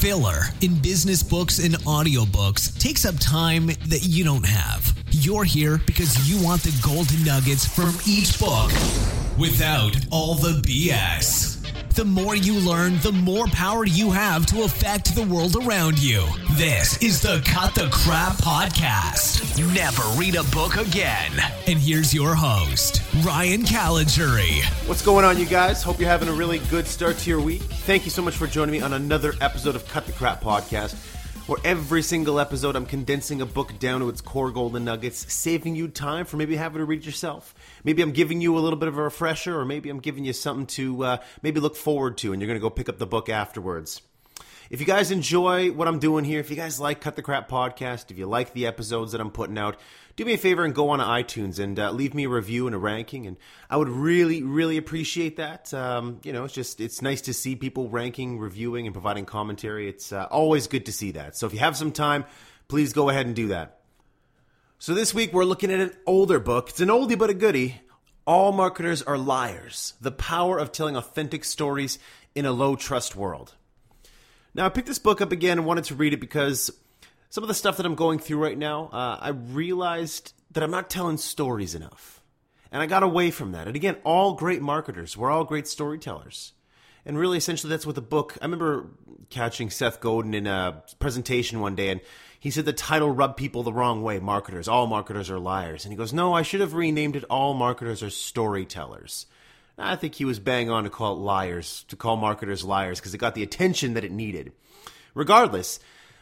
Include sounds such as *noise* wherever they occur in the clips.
Filler in business books and audiobooks takes up time that you don't have. You're here because you want the golden nuggets from each book without all the BS. The more you learn, the more power you have to affect the world around you. This is the Cut the Crap Podcast. Never read a book again. And here's your host, Ryan Caligiuri. What's going on, you guys? Hope you're having a really good start to your week. Thank you so much for joining me on another episode of Cut the Crap Podcast, where every single episode I'm condensing a book down to its core golden nuggets, saving you time for maybe having to read yourself. Maybe I'm giving you a little bit of a refresher, or maybe I'm giving you something to uh, maybe look forward to, and you're going to go pick up the book afterwards. If you guys enjoy what I'm doing here, if you guys like Cut the Crap podcast, if you like the episodes that I'm putting out, do me a favor and go on iTunes and uh, leave me a review and a ranking. And I would really, really appreciate that. Um, you know, it's just, it's nice to see people ranking, reviewing, and providing commentary. It's uh, always good to see that. So if you have some time, please go ahead and do that. So this week we're looking at an older book. It's an oldie but a goodie. All marketers are liars. The power of telling authentic stories in a low trust world. Now, I picked this book up again and wanted to read it because some of the stuff that I'm going through right now, uh, I realized that I'm not telling stories enough. And I got away from that. And again, all great marketers, we're all great storytellers. And really, essentially, that's what the book. I remember catching Seth Godin in a presentation one day, and he said the title rubbed people the wrong way marketers. All marketers are liars. And he goes, No, I should have renamed it All Marketers Are Storytellers. I think he was bang on to call it liars, to call marketers liars, because it got the attention that it needed. Regardless,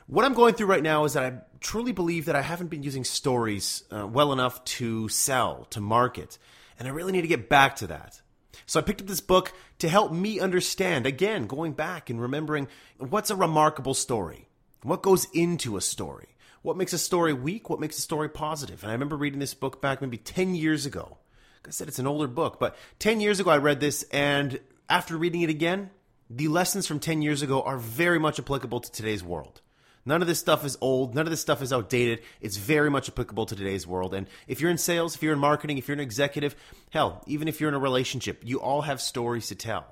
what I'm going through right now is that I truly believe that I haven't been using stories uh, well enough to sell, to market, and I really need to get back to that. So I picked up this book to help me understand, again, going back and remembering what's a remarkable story? What goes into a story? What makes a story weak? What makes a story positive? And I remember reading this book back maybe 10 years ago. I said, it's an older book, but 10 years ago I read this, and after reading it again, the lessons from 10 years ago are very much applicable to today's world. None of this stuff is old. None of this stuff is outdated. It's very much applicable to today's world. And if you're in sales, if you're in marketing, if you're an executive, hell, even if you're in a relationship, you all have stories to tell.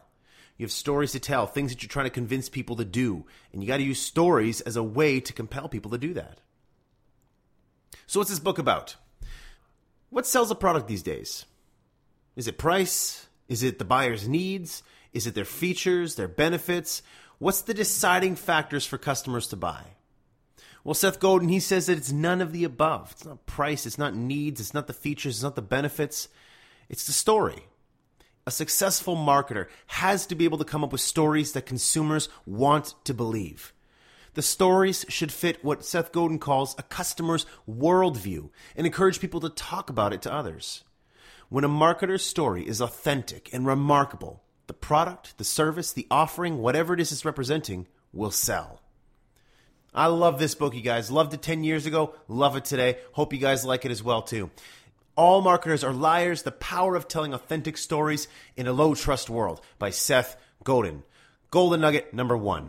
You have stories to tell, things that you're trying to convince people to do. And you got to use stories as a way to compel people to do that. So, what's this book about? What sells a product these days? Is it price? Is it the buyer's needs? Is it their features, their benefits? What's the deciding factors for customers to buy? Well, Seth Godin, he says that it's none of the above. It's not price, it's not needs, it's not the features, it's not the benefits, it's the story. A successful marketer has to be able to come up with stories that consumers want to believe. The stories should fit what Seth Godin calls a customer's worldview and encourage people to talk about it to others. When a marketer's story is authentic and remarkable, the product, the service, the offering, whatever it is it's representing, will sell. I love this book, you guys. Loved it 10 years ago, love it today. Hope you guys like it as well, too. All Marketers Are Liars The Power of Telling Authentic Stories in a Low Trust World by Seth Godin. Golden Nugget number one.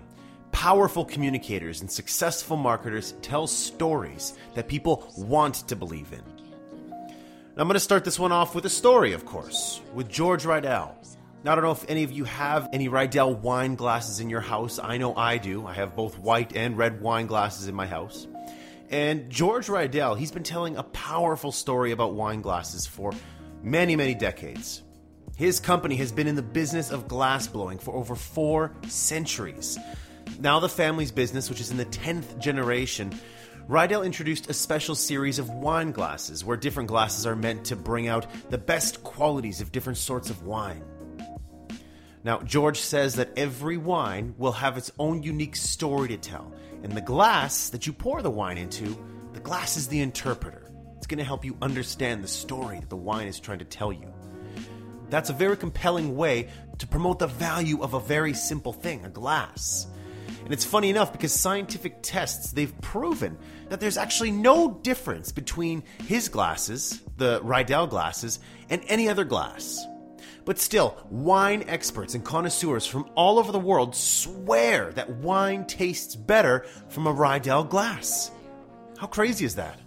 Powerful communicators and successful marketers tell stories that people want to believe in. Now, I'm going to start this one off with a story, of course, with George Riedel. Now, I don't know if any of you have any Riedel wine glasses in your house. I know I do. I have both white and red wine glasses in my house. And George Riedel, he's been telling a powerful story about wine glasses for many, many decades. His company has been in the business of glass blowing for over four centuries. Now, the family's business, which is in the 10th generation, Riedel introduced a special series of wine glasses where different glasses are meant to bring out the best qualities of different sorts of wine. Now, George says that every wine will have its own unique story to tell, and the glass that you pour the wine into, the glass is the interpreter. It's going to help you understand the story that the wine is trying to tell you. That's a very compelling way to promote the value of a very simple thing, a glass. And it's funny enough because scientific tests, they've proven that there's actually no difference between his glasses, the Riedel glasses, and any other glass. But still, wine experts and connoisseurs from all over the world swear that wine tastes better from a Riedel glass. How crazy is that?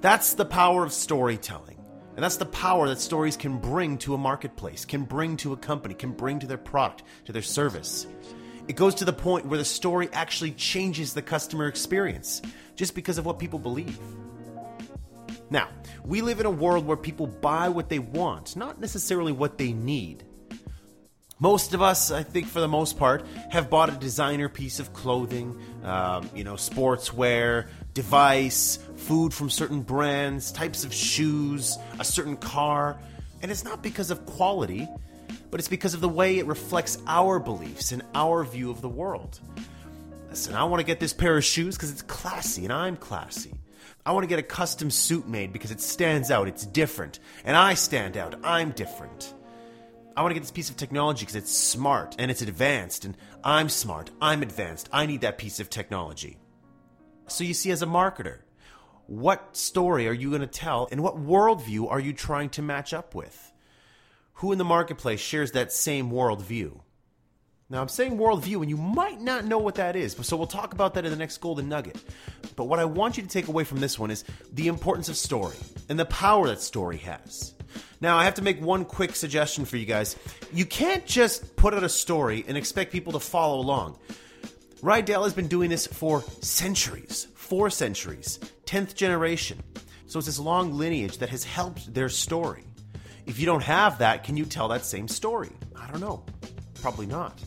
That's the power of storytelling. And that's the power that stories can bring to a marketplace, can bring to a company, can bring to their product, to their service. It goes to the point where the story actually changes the customer experience just because of what people believe. Now, we live in a world where people buy what they want, not necessarily what they need. Most of us, I think for the most part, have bought a designer piece of clothing, um, you know, sportswear, device, food from certain brands, types of shoes, a certain car. And it's not because of quality, but it's because of the way it reflects our beliefs and our view of the world. Listen, I want to get this pair of shoes because it's classy and I'm classy. I want to get a custom suit made because it stands out, it's different, and I stand out, I'm different. I want to get this piece of technology because it's smart and it's advanced, and I'm smart, I'm advanced, I need that piece of technology. So you see, as a marketer, what story are you going to tell and what worldview are you trying to match up with? Who in the marketplace shares that same worldview? Now, I'm saying worldview, and you might not know what that is, so we'll talk about that in the next Golden Nugget. But what I want you to take away from this one is the importance of story and the power that story has. Now, I have to make one quick suggestion for you guys. You can't just put out a story and expect people to follow along. Riedel has been doing this for centuries, four centuries, 10th generation. So it's this long lineage that has helped their story. If you don't have that, can you tell that same story? I don't know. Probably not.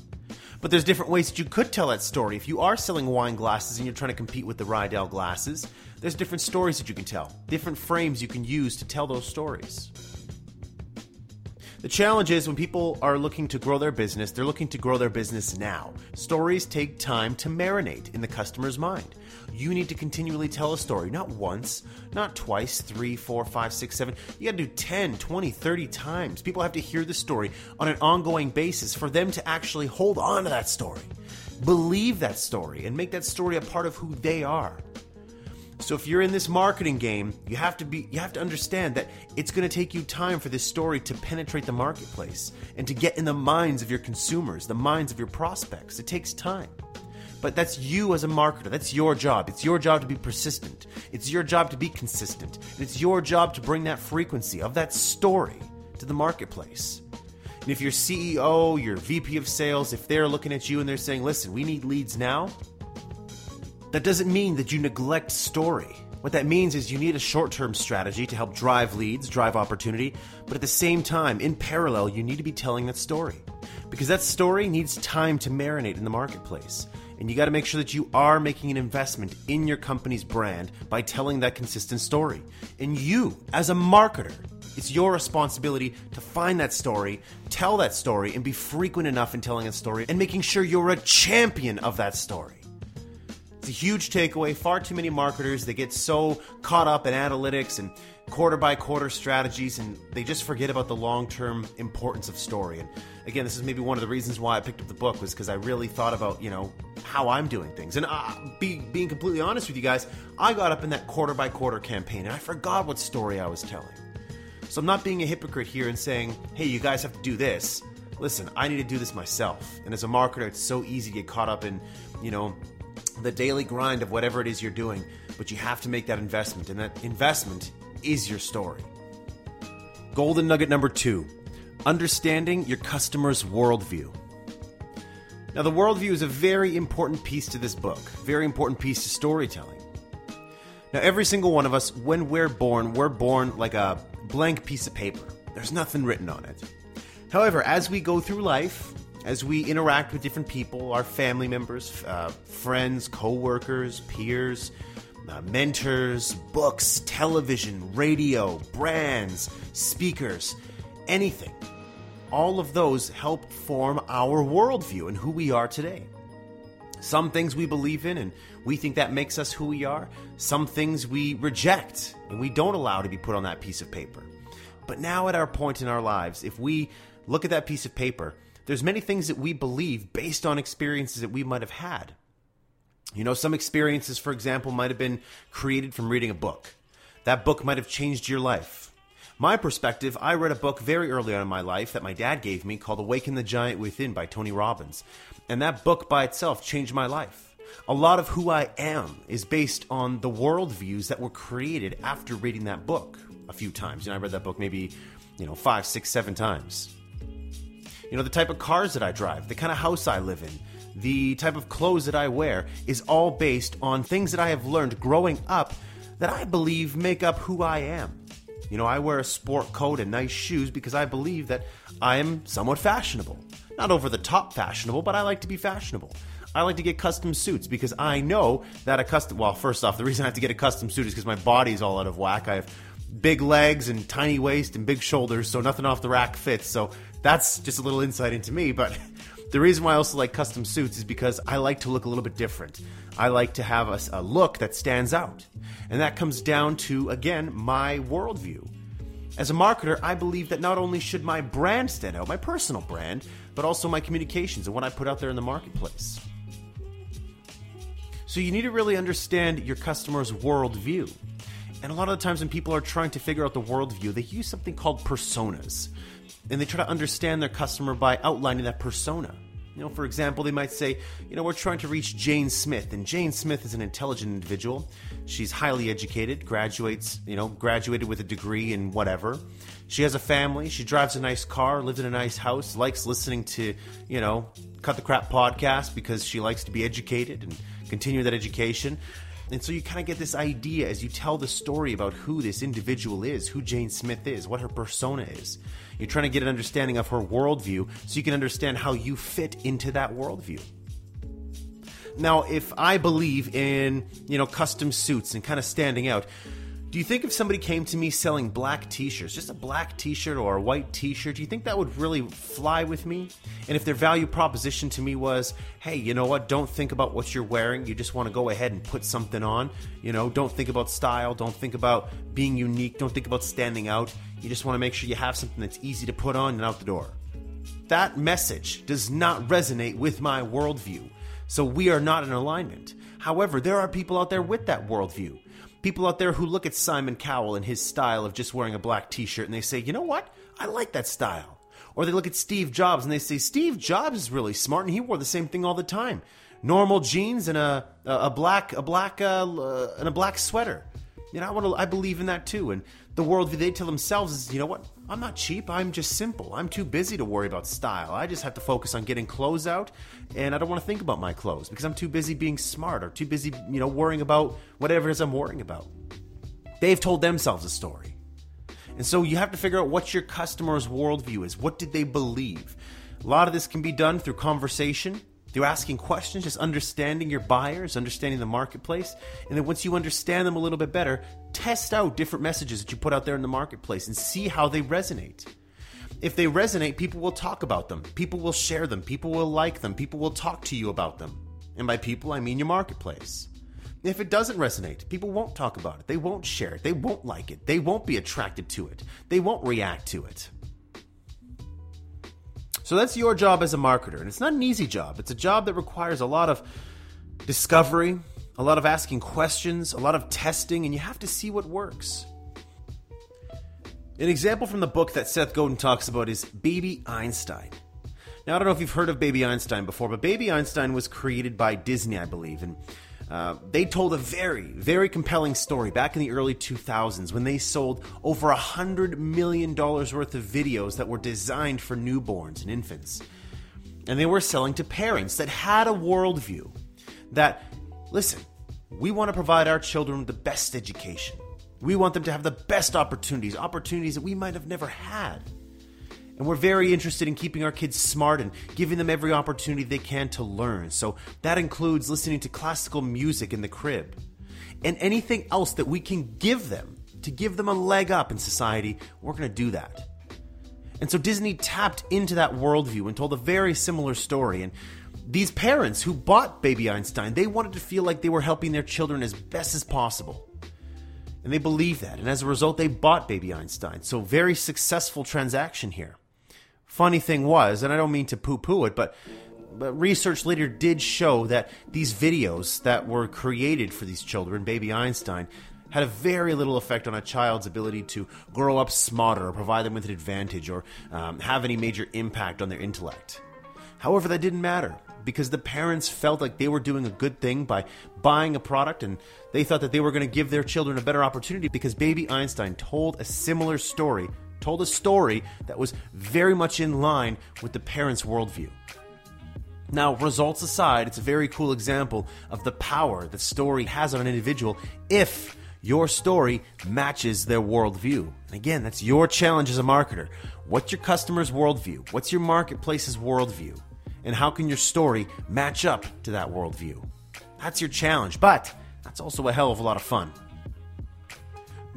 But there's different ways that you could tell that story. If you are selling wine glasses and you're trying to compete with the Riedel glasses, there's different stories that you can tell, different frames you can use to tell those stories. The challenge is when people are looking to grow their business, they're looking to grow their business now. Stories take time to marinate in the customer's mind. You need to continually tell a story, not once, not twice, three, four, five, six, seven. You gotta do 10, 20, 30 times. People have to hear the story on an ongoing basis for them to actually hold on to that story, believe that story, and make that story a part of who they are. So if you're in this marketing game, you have to be you have to understand that it's going to take you time for this story to penetrate the marketplace and to get in the minds of your consumers, the minds of your prospects. It takes time. But that's you as a marketer. That's your job. It's your job to be persistent. It's your job to be consistent. It's your job to bring that frequency of that story to the marketplace. And if your CEO, your VP of sales, if they're looking at you and they're saying, listen, we need leads now, that doesn't mean that you neglect story. What that means is you need a short term strategy to help drive leads, drive opportunity, but at the same time, in parallel, you need to be telling that story. Because that story needs time to marinate in the marketplace. And you got to make sure that you are making an investment in your company's brand by telling that consistent story. And you, as a marketer, it's your responsibility to find that story, tell that story, and be frequent enough in telling a story and making sure you're a champion of that story. It's a huge takeaway. Far too many marketers, they get so caught up in analytics and quarter by quarter strategies and they just forget about the long-term importance of story. And again, this is maybe one of the reasons why I picked up the book was because I really thought about, you know, how I'm doing things. And uh, be, being completely honest with you guys, I got up in that quarter by quarter campaign and I forgot what story I was telling. So I'm not being a hypocrite here and saying, hey, you guys have to do this. Listen, I need to do this myself. And as a marketer, it's so easy to get caught up in, you know, the daily grind of whatever it is you're doing, but you have to make that investment, and that investment is your story. Golden nugget number two understanding your customer's worldview. Now, the worldview is a very important piece to this book, very important piece to storytelling. Now, every single one of us, when we're born, we're born like a blank piece of paper. There's nothing written on it. However, as we go through life, as we interact with different people, our family members, uh, friends, co-workers, peers, uh, mentors, books, television, radio, brands, speakers, anything. All of those help form our worldview and who we are today. Some things we believe in and we think that makes us who we are. Some things we reject and we don't allow to be put on that piece of paper. But now, at our point in our lives, if we look at that piece of paper there's many things that we believe based on experiences that we might have had. You know, some experiences, for example, might have been created from reading a book. That book might have changed your life. My perspective, I read a book very early on in my life that my dad gave me called Awaken the Giant Within by Tony Robbins. And that book by itself changed my life. A lot of who I am is based on the worldviews that were created after reading that book a few times. You know, I read that book maybe, you know, five, six, seven times you know, the type of cars that I drive, the kind of house I live in, the type of clothes that I wear is all based on things that I have learned growing up that I believe make up who I am. You know, I wear a sport coat and nice shoes because I believe that I am somewhat fashionable. Not over the top fashionable, but I like to be fashionable. I like to get custom suits because I know that a custom. Well, first off, the reason I have to get a custom suit is because my body's all out of whack. I have big legs and tiny waist and big shoulders, so nothing off the rack fits. So that's just a little insight into me. But *laughs* the reason why I also like custom suits is because I like to look a little bit different. I like to have a, a look that stands out. And that comes down to, again, my worldview. As a marketer, I believe that not only should my brand stand out, my personal brand, but also my communications and what I put out there in the marketplace. So you need to really understand your customer's worldview. And a lot of the times when people are trying to figure out the worldview, they use something called personas. And they try to understand their customer by outlining that persona. You know, for example, they might say, you know, we're trying to reach Jane Smith, and Jane Smith is an intelligent individual. She's highly educated, graduates, you know, graduated with a degree in whatever. She has a family, she drives a nice car, lives in a nice house, likes listening to, you know, Cut the Crap podcast because she likes to be educated and continue that education. And so you kind of get this idea as you tell the story about who this individual is, who Jane Smith is, what her persona is. You're trying to get an understanding of her worldview so you can understand how you fit into that worldview. Now, if I believe in, you know, custom suits and kind of standing out, do you think if somebody came to me selling black t shirts, just a black t shirt or a white t shirt, do you think that would really fly with me? And if their value proposition to me was, hey, you know what, don't think about what you're wearing, you just want to go ahead and put something on, you know, don't think about style, don't think about being unique, don't think about standing out, you just want to make sure you have something that's easy to put on and out the door. That message does not resonate with my worldview, so we are not in alignment. However, there are people out there with that worldview people out there who look at Simon Cowell and his style of just wearing a black t shirt and they say, you know what? I like that style. Or they look at Steve Jobs and they say, Steve Jobs is really smart and he wore the same thing all the time. Normal jeans and a, a, black, a black, uh, and a black sweater. You know, I want to, I believe in that too. And the worldview they tell themselves is, you know what? I'm not cheap. I'm just simple. I'm too busy to worry about style. I just have to focus on getting clothes out, and I don't want to think about my clothes because I'm too busy being smart or too busy, you know, worrying about whatever it is I'm worrying about. They've told themselves a story. And so you have to figure out what your customer's worldview is. What did they believe? A lot of this can be done through conversation through asking questions, just understanding your buyers, understanding the marketplace. And then once you understand them a little bit better, test out different messages that you put out there in the marketplace and see how they resonate. If they resonate, people will talk about them, people will share them, people will like them, people will talk to you about them. And by people, I mean your marketplace. If it doesn't resonate, people won't talk about it. They won't share it. They won't like it. They won't be attracted to it. They won't react to it. So that's your job as a marketer. And it's not an easy job, it's a job that requires a lot of discovery, a lot of asking questions, a lot of testing, and you have to see what works. An example from the book that Seth Godin talks about is Baby Einstein. Now, I don't know if you've heard of Baby Einstein before, but Baby Einstein was created by Disney, I believe. And uh, they told a very, very compelling story back in the early 2000s when they sold over a $100 million worth of videos that were designed for newborns and infants. And they were selling to parents that had a worldview that, listen, we want to provide our children with the best education. We want them to have the best opportunities, opportunities that we might have never had. And we're very interested in keeping our kids smart and giving them every opportunity they can to learn. So that includes listening to classical music in the crib and anything else that we can give them to give them a leg up in society. We're going to do that. And so Disney tapped into that worldview and told a very similar story. And these parents who bought Baby Einstein, they wanted to feel like they were helping their children as best as possible. And they believed that. And as a result, they bought Baby Einstein. So, very successful transaction here. Funny thing was, and I don't mean to poo poo it, but, but research later did show that these videos that were created for these children, Baby Einstein, had a very little effect on a child's ability to grow up smarter or provide them with an advantage or um, have any major impact on their intellect. However, that didn't matter because the parents felt like they were doing a good thing by buying a product and they thought that they were going to give their children a better opportunity because baby Einstein told a similar story told a story that was very much in line with the parents' worldview. Now, results aside, it's a very cool example of the power that story has on an individual if your story matches their worldview. And again, that's your challenge as a marketer. What's your customer's worldview? What's your marketplace's worldview? And how can your story match up to that worldview? That's your challenge, but that's also a hell of a lot of fun.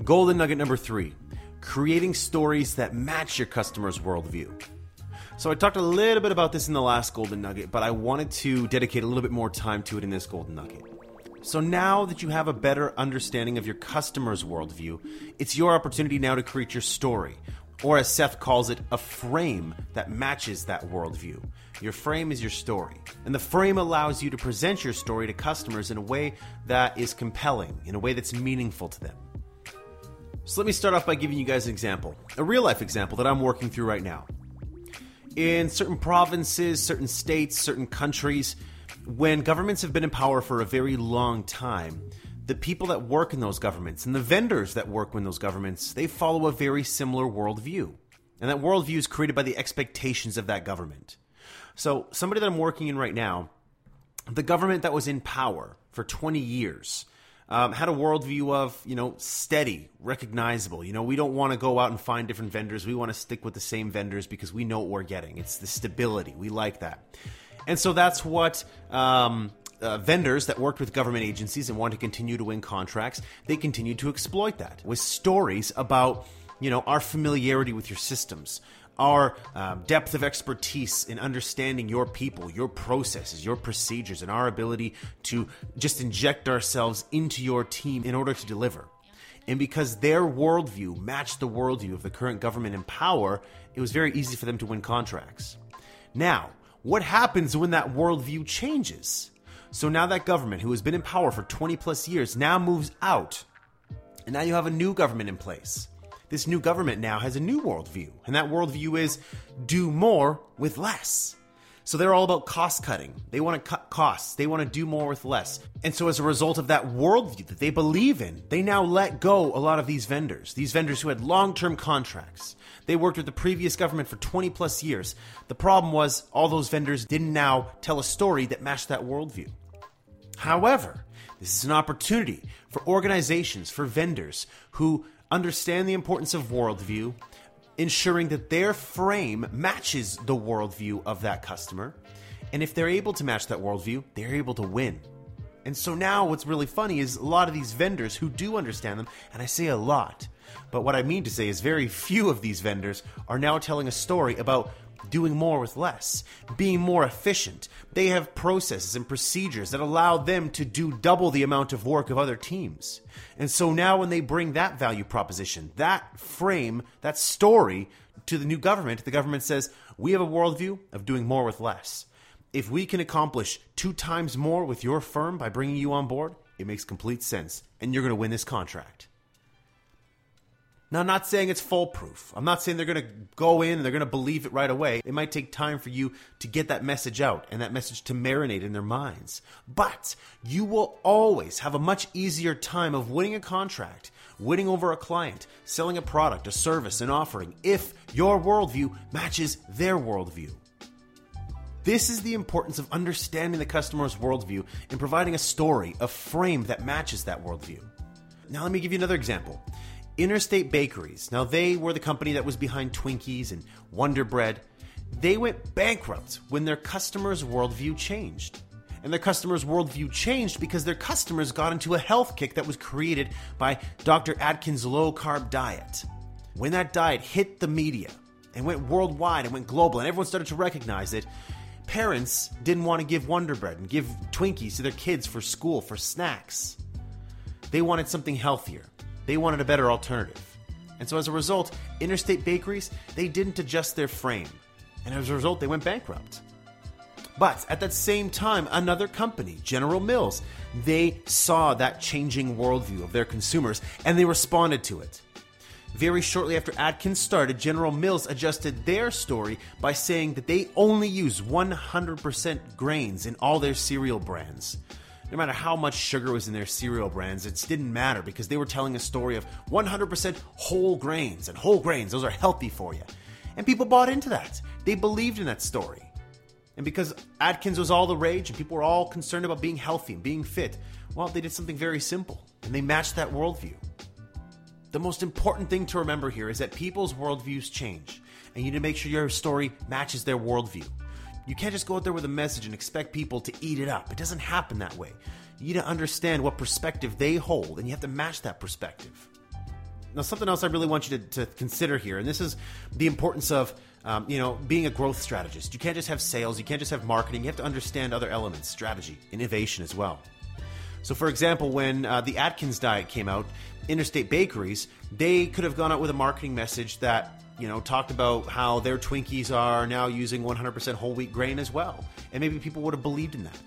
Golden nugget number three creating stories that match your customer's worldview. So I talked a little bit about this in the last Golden Nugget, but I wanted to dedicate a little bit more time to it in this Golden Nugget. So now that you have a better understanding of your customer's worldview, it's your opportunity now to create your story, or as Seth calls it, a frame that matches that worldview. Your frame is your story, and the frame allows you to present your story to customers in a way that is compelling, in a way that's meaningful to them. So let me start off by giving you guys an example, a real life example that I'm working through right now in certain provinces, certain states, certain countries, when governments have been in power for a very long time, the people that work in those governments and the vendors that work in those governments, they follow a very similar worldview. And that worldview is created by the expectations of that government. So, somebody that I'm working in right now, the government that was in power for 20 years, um, had a worldview of you know steady, recognizable. You know, we don't want to go out and find different vendors. We want to stick with the same vendors because we know what we're getting. It's the stability. We like that, and so that's what. Um, uh, vendors that worked with government agencies and wanted to continue to win contracts, they continued to exploit that with stories about, you know, our familiarity with your systems, our um, depth of expertise in understanding your people, your processes, your procedures, and our ability to just inject ourselves into your team in order to deliver. And because their worldview matched the worldview of the current government in power, it was very easy for them to win contracts. Now, what happens when that worldview changes? So now that government, who has been in power for 20 plus years, now moves out. And now you have a new government in place this new government now has a new worldview, and that worldview is do more with less. So they're all about cost cutting. They want to cut costs. They want to do more with less. And so, as a result of that worldview that they believe in, they now let go a lot of these vendors, these vendors who had long term contracts. They worked with the previous government for 20 plus years. The problem was all those vendors didn't now tell a story that matched that worldview. However, this is an opportunity for organizations, for vendors who understand the importance of worldview, ensuring that their frame matches the worldview of that customer. And if they're able to match that worldview, they're able to win. And so now what's really funny is a lot of these vendors who do understand them, and I say a lot, but what I mean to say is very few of these vendors are now telling a story about doing more with less, being more efficient. They have processes and procedures that allow them to do double the amount of work of other teams. And so now, when they bring that value proposition, that frame, that story to the new government, the government says, We have a worldview of doing more with less. If we can accomplish two times more with your firm by bringing you on board, it makes complete sense, and you're going to win this contract. Now, I'm not saying it's foolproof. I'm not saying they're going to go in and they're going to believe it right away. It might take time for you to get that message out and that message to marinate in their minds. But you will always have a much easier time of winning a contract, winning over a client, selling a product, a service, an offering if your worldview matches their worldview. This is the importance of understanding the customer's worldview and providing a story, a frame that matches that worldview. Now, let me give you another example. Interstate Bakeries. Now, they were the company that was behind Twinkies and Wonder Bread. They went bankrupt when their customers' worldview changed. And their customers' worldview changed because their customers got into a health kick that was created by Dr. Atkins' low carb diet. When that diet hit the media and went worldwide and went global, and everyone started to recognize it, parents didn't want to give Wonder Bread and give Twinkies to their kids for school, for snacks. They wanted something healthier. They wanted a better alternative. And so as a result, interstate bakeries, they didn't adjust their frame. And as a result, they went bankrupt. But at that same time, another company, General Mills, they saw that changing worldview of their consumers and they responded to it. Very shortly after Atkins started, General Mills adjusted their story by saying that they only use 100% grains in all their cereal brands no matter how much sugar was in their cereal brands, it didn't matter because they were telling a story of 100% whole grains, and whole grains, those are healthy for you. And people bought into that. They believed in that story. And because Atkins was all the rage and people were all concerned about being healthy and being fit, well, they did something very simple and they matched that worldview. The most important thing to remember here is that people's worldviews change, and you need to make sure your story matches their worldview. You can't just go out there with a message and expect people to eat it up. It doesn't happen that way. You need to understand what perspective they hold, and you have to match that perspective. Now, something else I really want you to, to consider here, and this is the importance of um, you know being a growth strategist. You can't just have sales, you can't just have marketing. You have to understand other elements, strategy, innovation as well. So, for example, when uh, the Atkins diet came out, Interstate Bakeries they could have gone out with a marketing message that you know talked about how their Twinkies are now using 100% whole wheat grain as well, and maybe people would have believed in that.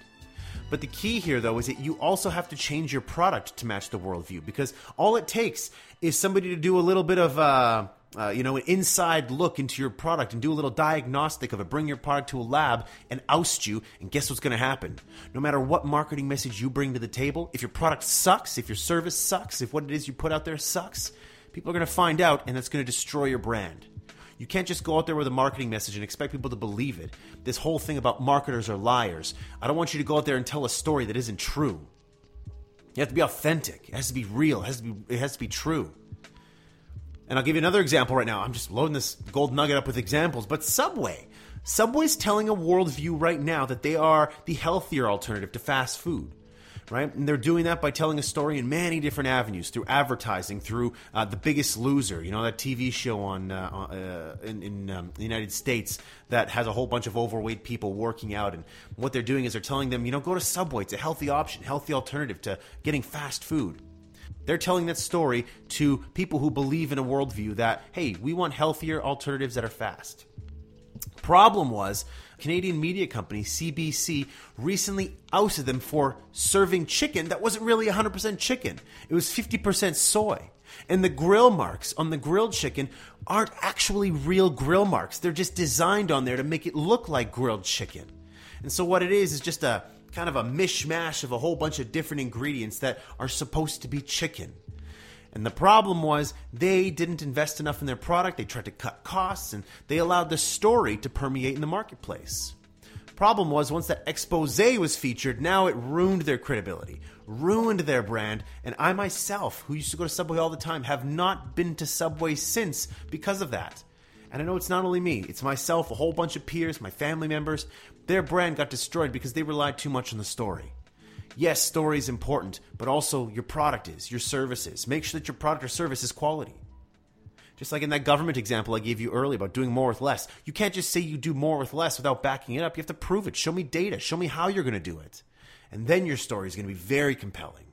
But the key here, though, is that you also have to change your product to match the worldview because all it takes is somebody to do a little bit of, uh, uh, you know, an inside look into your product and do a little diagnostic of it, bring your product to a lab and oust you. And guess what's going to happen? No matter what marketing message you bring to the table, if your product sucks, if your service sucks, if what it is you put out there sucks, people are going to find out and it's going to destroy your brand. You can't just go out there with a marketing message and expect people to believe it. This whole thing about marketers are liars. I don't want you to go out there and tell a story that isn't true. You have to be authentic. It has to be real. It has to be it has to be true. And I'll give you another example right now. I'm just loading this gold nugget up with examples, but Subway. Subway's telling a worldview right now that they are the healthier alternative to fast food right? And they're doing that by telling a story in many different avenues through advertising, through uh, The Biggest Loser, you know, that TV show on uh, uh, in, in um, the United States that has a whole bunch of overweight people working out. And what they're doing is they're telling them, you know, go to Subway. It's a healthy option, healthy alternative to getting fast food. They're telling that story to people who believe in a worldview that, hey, we want healthier alternatives that are fast. Problem was Canadian media company CBC recently ousted them for serving chicken that wasn't really 100% chicken. It was 50% soy. And the grill marks on the grilled chicken aren't actually real grill marks. They're just designed on there to make it look like grilled chicken. And so what it is is just a kind of a mishmash of a whole bunch of different ingredients that are supposed to be chicken. And the problem was they didn't invest enough in their product, they tried to cut costs, and they allowed the story to permeate in the marketplace. Problem was, once that expose was featured, now it ruined their credibility, ruined their brand, and I myself, who used to go to Subway all the time, have not been to Subway since because of that. And I know it's not only me, it's myself, a whole bunch of peers, my family members. Their brand got destroyed because they relied too much on the story yes, story is important, but also your product is, your services. Make sure that your product or service is quality. Just like in that government example I gave you earlier about doing more with less. You can't just say you do more with less without backing it up. You have to prove it. Show me data. Show me how you're going to do it. And then your story is going to be very compelling.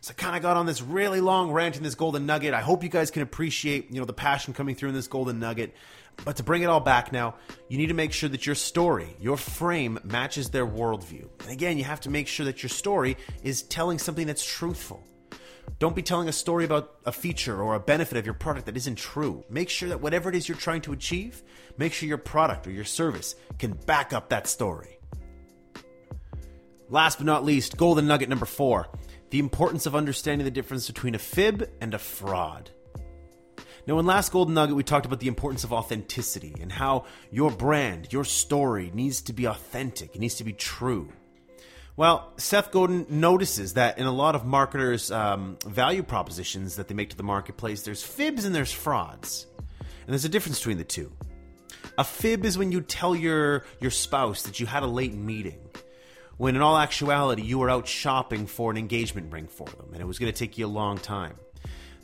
So I kind of got on this really long rant in this golden nugget. I hope you guys can appreciate, you know, the passion coming through in this golden nugget. But to bring it all back now, you need to make sure that your story, your frame matches their worldview. And again, you have to make sure that your story is telling something that's truthful. Don't be telling a story about a feature or a benefit of your product that isn't true. Make sure that whatever it is you're trying to achieve, make sure your product or your service can back up that story. Last but not least, golden nugget number four the importance of understanding the difference between a fib and a fraud. Now, in last Golden Nugget, we talked about the importance of authenticity and how your brand, your story needs to be authentic, it needs to be true. Well, Seth Godin notices that in a lot of marketers' um, value propositions that they make to the marketplace, there's fibs and there's frauds. And there's a difference between the two. A fib is when you tell your, your spouse that you had a late meeting when in all actuality you were out shopping for an engagement ring for them and it was going to take you a long time.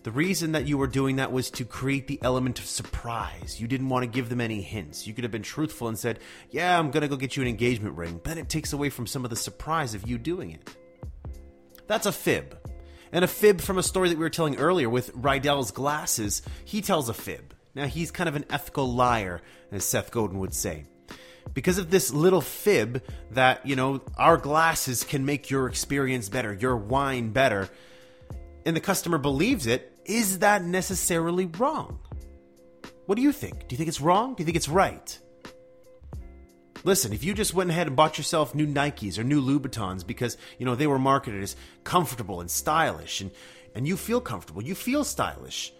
The reason that you were doing that was to create the element of surprise. You didn't want to give them any hints. You could have been truthful and said, Yeah, I'm going to go get you an engagement ring, but then it takes away from some of the surprise of you doing it. That's a fib. And a fib from a story that we were telling earlier with Riedel's glasses, he tells a fib. Now, he's kind of an ethical liar, as Seth Godin would say because of this little fib that, you know, our glasses can make your experience better, your wine better, and the customer believes it, is that necessarily wrong? What do you think? Do you think it's wrong? Do you think it's right? Listen, if you just went ahead and bought yourself new Nikes or new Louboutins because, you know, they were marketed as comfortable and stylish and and you feel comfortable, you feel stylish.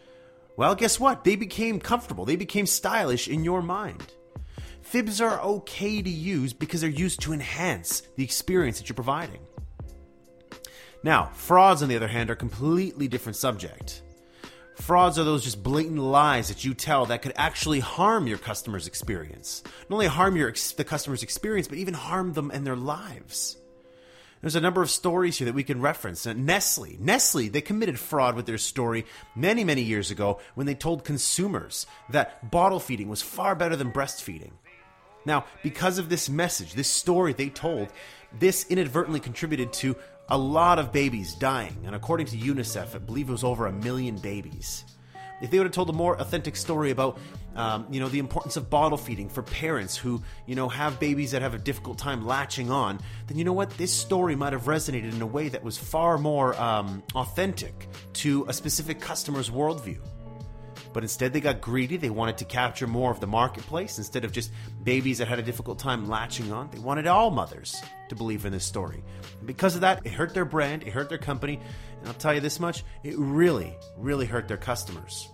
Well, guess what? They became comfortable. They became stylish in your mind. Fibs are okay to use because they're used to enhance the experience that you're providing. Now, frauds, on the other hand, are a completely different subject. Frauds are those just blatant lies that you tell that could actually harm your customer's experience. Not only harm your the customer's experience, but even harm them and their lives. There's a number of stories here that we can reference. Nestle, Nestle, they committed fraud with their story many, many years ago when they told consumers that bottle feeding was far better than breastfeeding. Now, because of this message, this story they told, this inadvertently contributed to a lot of babies dying, and according to UNICEF, I believe it was over a million babies. If they would have told a more authentic story about, um, you know, the importance of bottle feeding for parents who, you know, have babies that have a difficult time latching on, then you know what? This story might have resonated in a way that was far more um, authentic to a specific customer's worldview. But instead, they got greedy. They wanted to capture more of the marketplace instead of just babies that had a difficult time latching on. They wanted all mothers to believe in this story. And because of that, it hurt their brand, it hurt their company, and I'll tell you this much it really, really hurt their customers.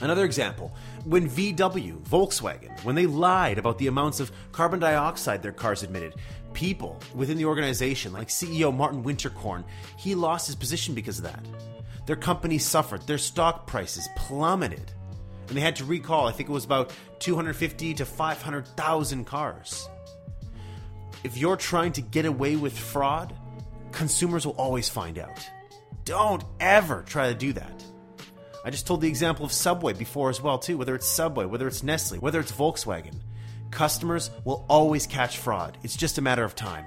Another example when VW, Volkswagen, when they lied about the amounts of carbon dioxide their cars emitted, people within the organization, like CEO Martin Winterkorn, he lost his position because of that. Their company suffered, their stock prices plummeted, and they had to recall, I think it was about 250 to 500,000 cars. If you're trying to get away with fraud, consumers will always find out. Don't ever try to do that. I just told the example of Subway before as well too, whether it's Subway, whether it's Nestle, whether it's Volkswagen. Customers will always catch fraud. It's just a matter of time.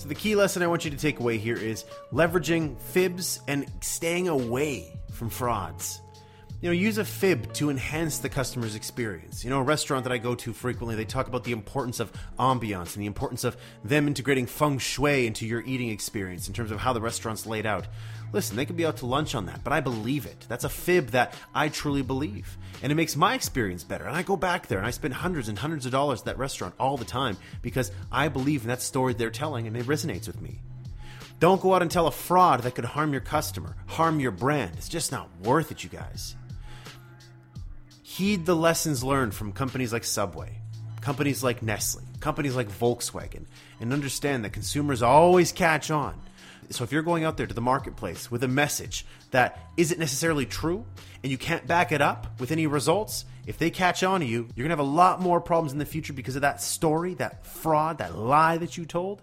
So, the key lesson I want you to take away here is leveraging fibs and staying away from frauds. You know, use a fib to enhance the customer's experience. You know, a restaurant that I go to frequently, they talk about the importance of ambiance and the importance of them integrating feng shui into your eating experience in terms of how the restaurant's laid out. Listen, they could be out to lunch on that, but I believe it. That's a fib that I truly believe. And it makes my experience better. And I go back there and I spend hundreds and hundreds of dollars at that restaurant all the time because I believe in that story they're telling and it resonates with me. Don't go out and tell a fraud that could harm your customer, harm your brand. It's just not worth it, you guys. Heed the lessons learned from companies like Subway, companies like Nestle, companies like Volkswagen, and understand that consumers always catch on. So if you're going out there to the marketplace with a message that isn't necessarily true and you can't back it up with any results, if they catch on to you, you're going to have a lot more problems in the future because of that story, that fraud, that lie that you told.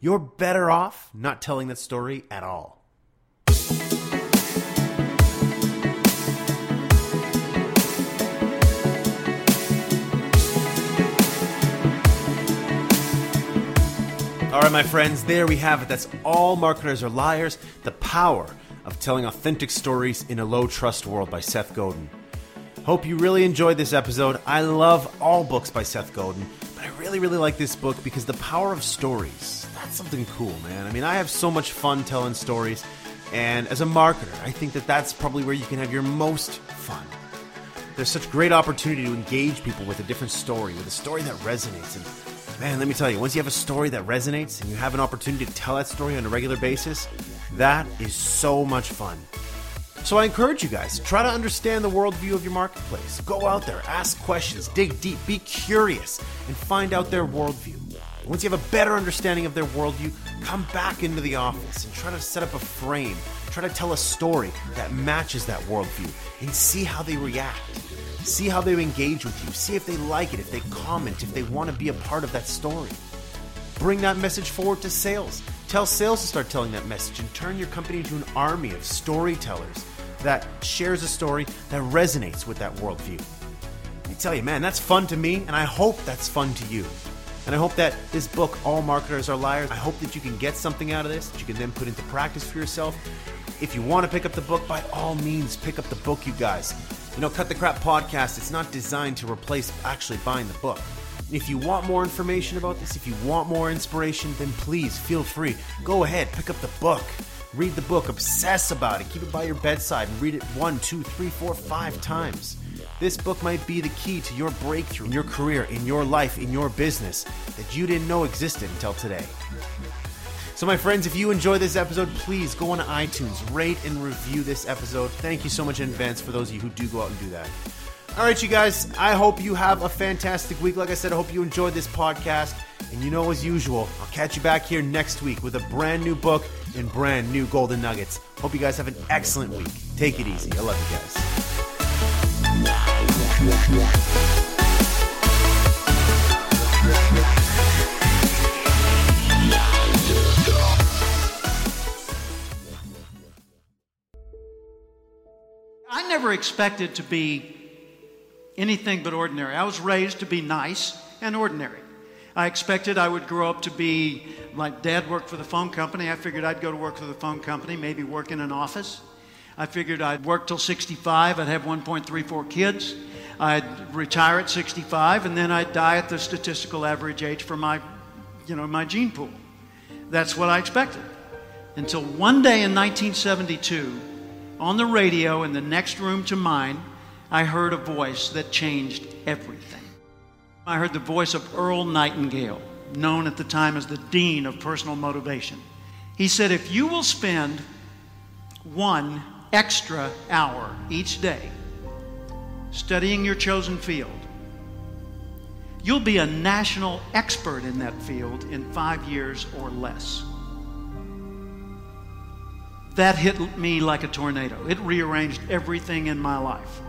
You're better off not telling that story at all. All right, my friends, there we have it. That's all marketers are liars. The power of telling authentic stories in a low trust world by Seth Godin. Hope you really enjoyed this episode. I love all books by Seth Godin, but I really, really like this book because the power of stories. That's something cool, man. I mean, I have so much fun telling stories, and as a marketer, I think that that's probably where you can have your most fun. There's such great opportunity to engage people with a different story, with a story that resonates. And man, let me tell you, once you have a story that resonates and you have an opportunity to tell that story on a regular basis, that is so much fun. So I encourage you guys, try to understand the worldview of your marketplace. Go out there, ask questions, dig deep, be curious, and find out their worldview. Once you have a better understanding of their worldview, come back into the office and try to set up a frame. Try to tell a story that matches that worldview and see how they react. See how they engage with you. See if they like it, if they comment, if they want to be a part of that story. Bring that message forward to sales. Tell sales to start telling that message and turn your company into an army of storytellers that shares a story that resonates with that worldview. I tell you, man, that's fun to me, and I hope that's fun to you. And I hope that this book, All Marketers Are Liars, I hope that you can get something out of this that you can then put into practice for yourself. If you want to pick up the book, by all means, pick up the book, you guys. You know, Cut the Crap podcast, it's not designed to replace actually buying the book. If you want more information about this, if you want more inspiration, then please feel free. Go ahead, pick up the book. Read the book, obsess about it, keep it by your bedside, and read it one, two, three, four, five times. This book might be the key to your breakthrough in your career, in your life, in your business that you didn't know existed until today. So, my friends, if you enjoy this episode, please go on iTunes, rate and review this episode. Thank you so much in advance for those of you who do go out and do that. All right, you guys, I hope you have a fantastic week. Like I said, I hope you enjoyed this podcast. And you know, as usual, I'll catch you back here next week with a brand new book and brand new Golden Nuggets. Hope you guys have an excellent week. Take it easy. I love you guys. Never expected to be anything but ordinary. I was raised to be nice and ordinary. I expected I would grow up to be like dad worked for the phone company. I figured I'd go to work for the phone company, maybe work in an office. I figured I'd work till 65, I'd have 1.34 kids, I'd retire at 65, and then I'd die at the statistical average age for my, you know, my gene pool. That's what I expected. Until one day in 1972, on the radio in the next room to mine, I heard a voice that changed everything. I heard the voice of Earl Nightingale, known at the time as the Dean of Personal Motivation. He said, If you will spend one extra hour each day studying your chosen field, you'll be a national expert in that field in five years or less that hit me like a tornado. It rearranged everything in my life.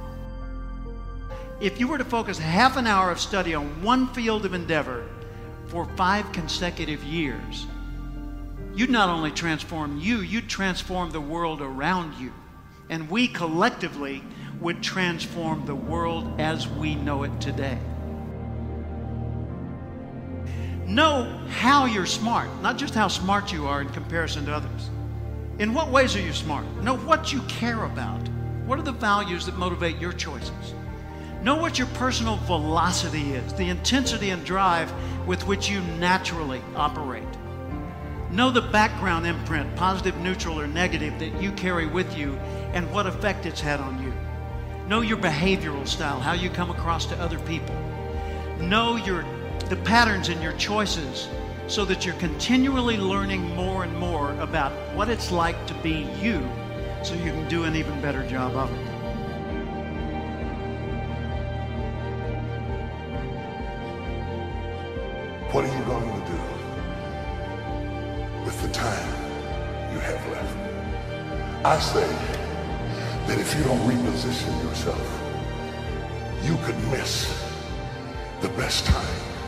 If you were to focus half an hour of study on one field of endeavor for five consecutive years, you'd not only transform you, you'd transform the world around you. And we collectively would transform the world as we know it today. Know how you're smart, not just how smart you are in comparison to others. In what ways are you smart? Know what you care about. What are the values that motivate your choices? Know what your personal velocity is, the intensity and drive with which you naturally operate. Know the background imprint, positive, neutral, or negative, that you carry with you and what effect it's had on you. Know your behavioral style, how you come across to other people. Know your, the patterns in your choices so that you're continually learning more and more about what it's like to be you so you can do an even better job of it. What are you going to do with the time you have left? I say that if you don't reposition yourself, you could miss the best time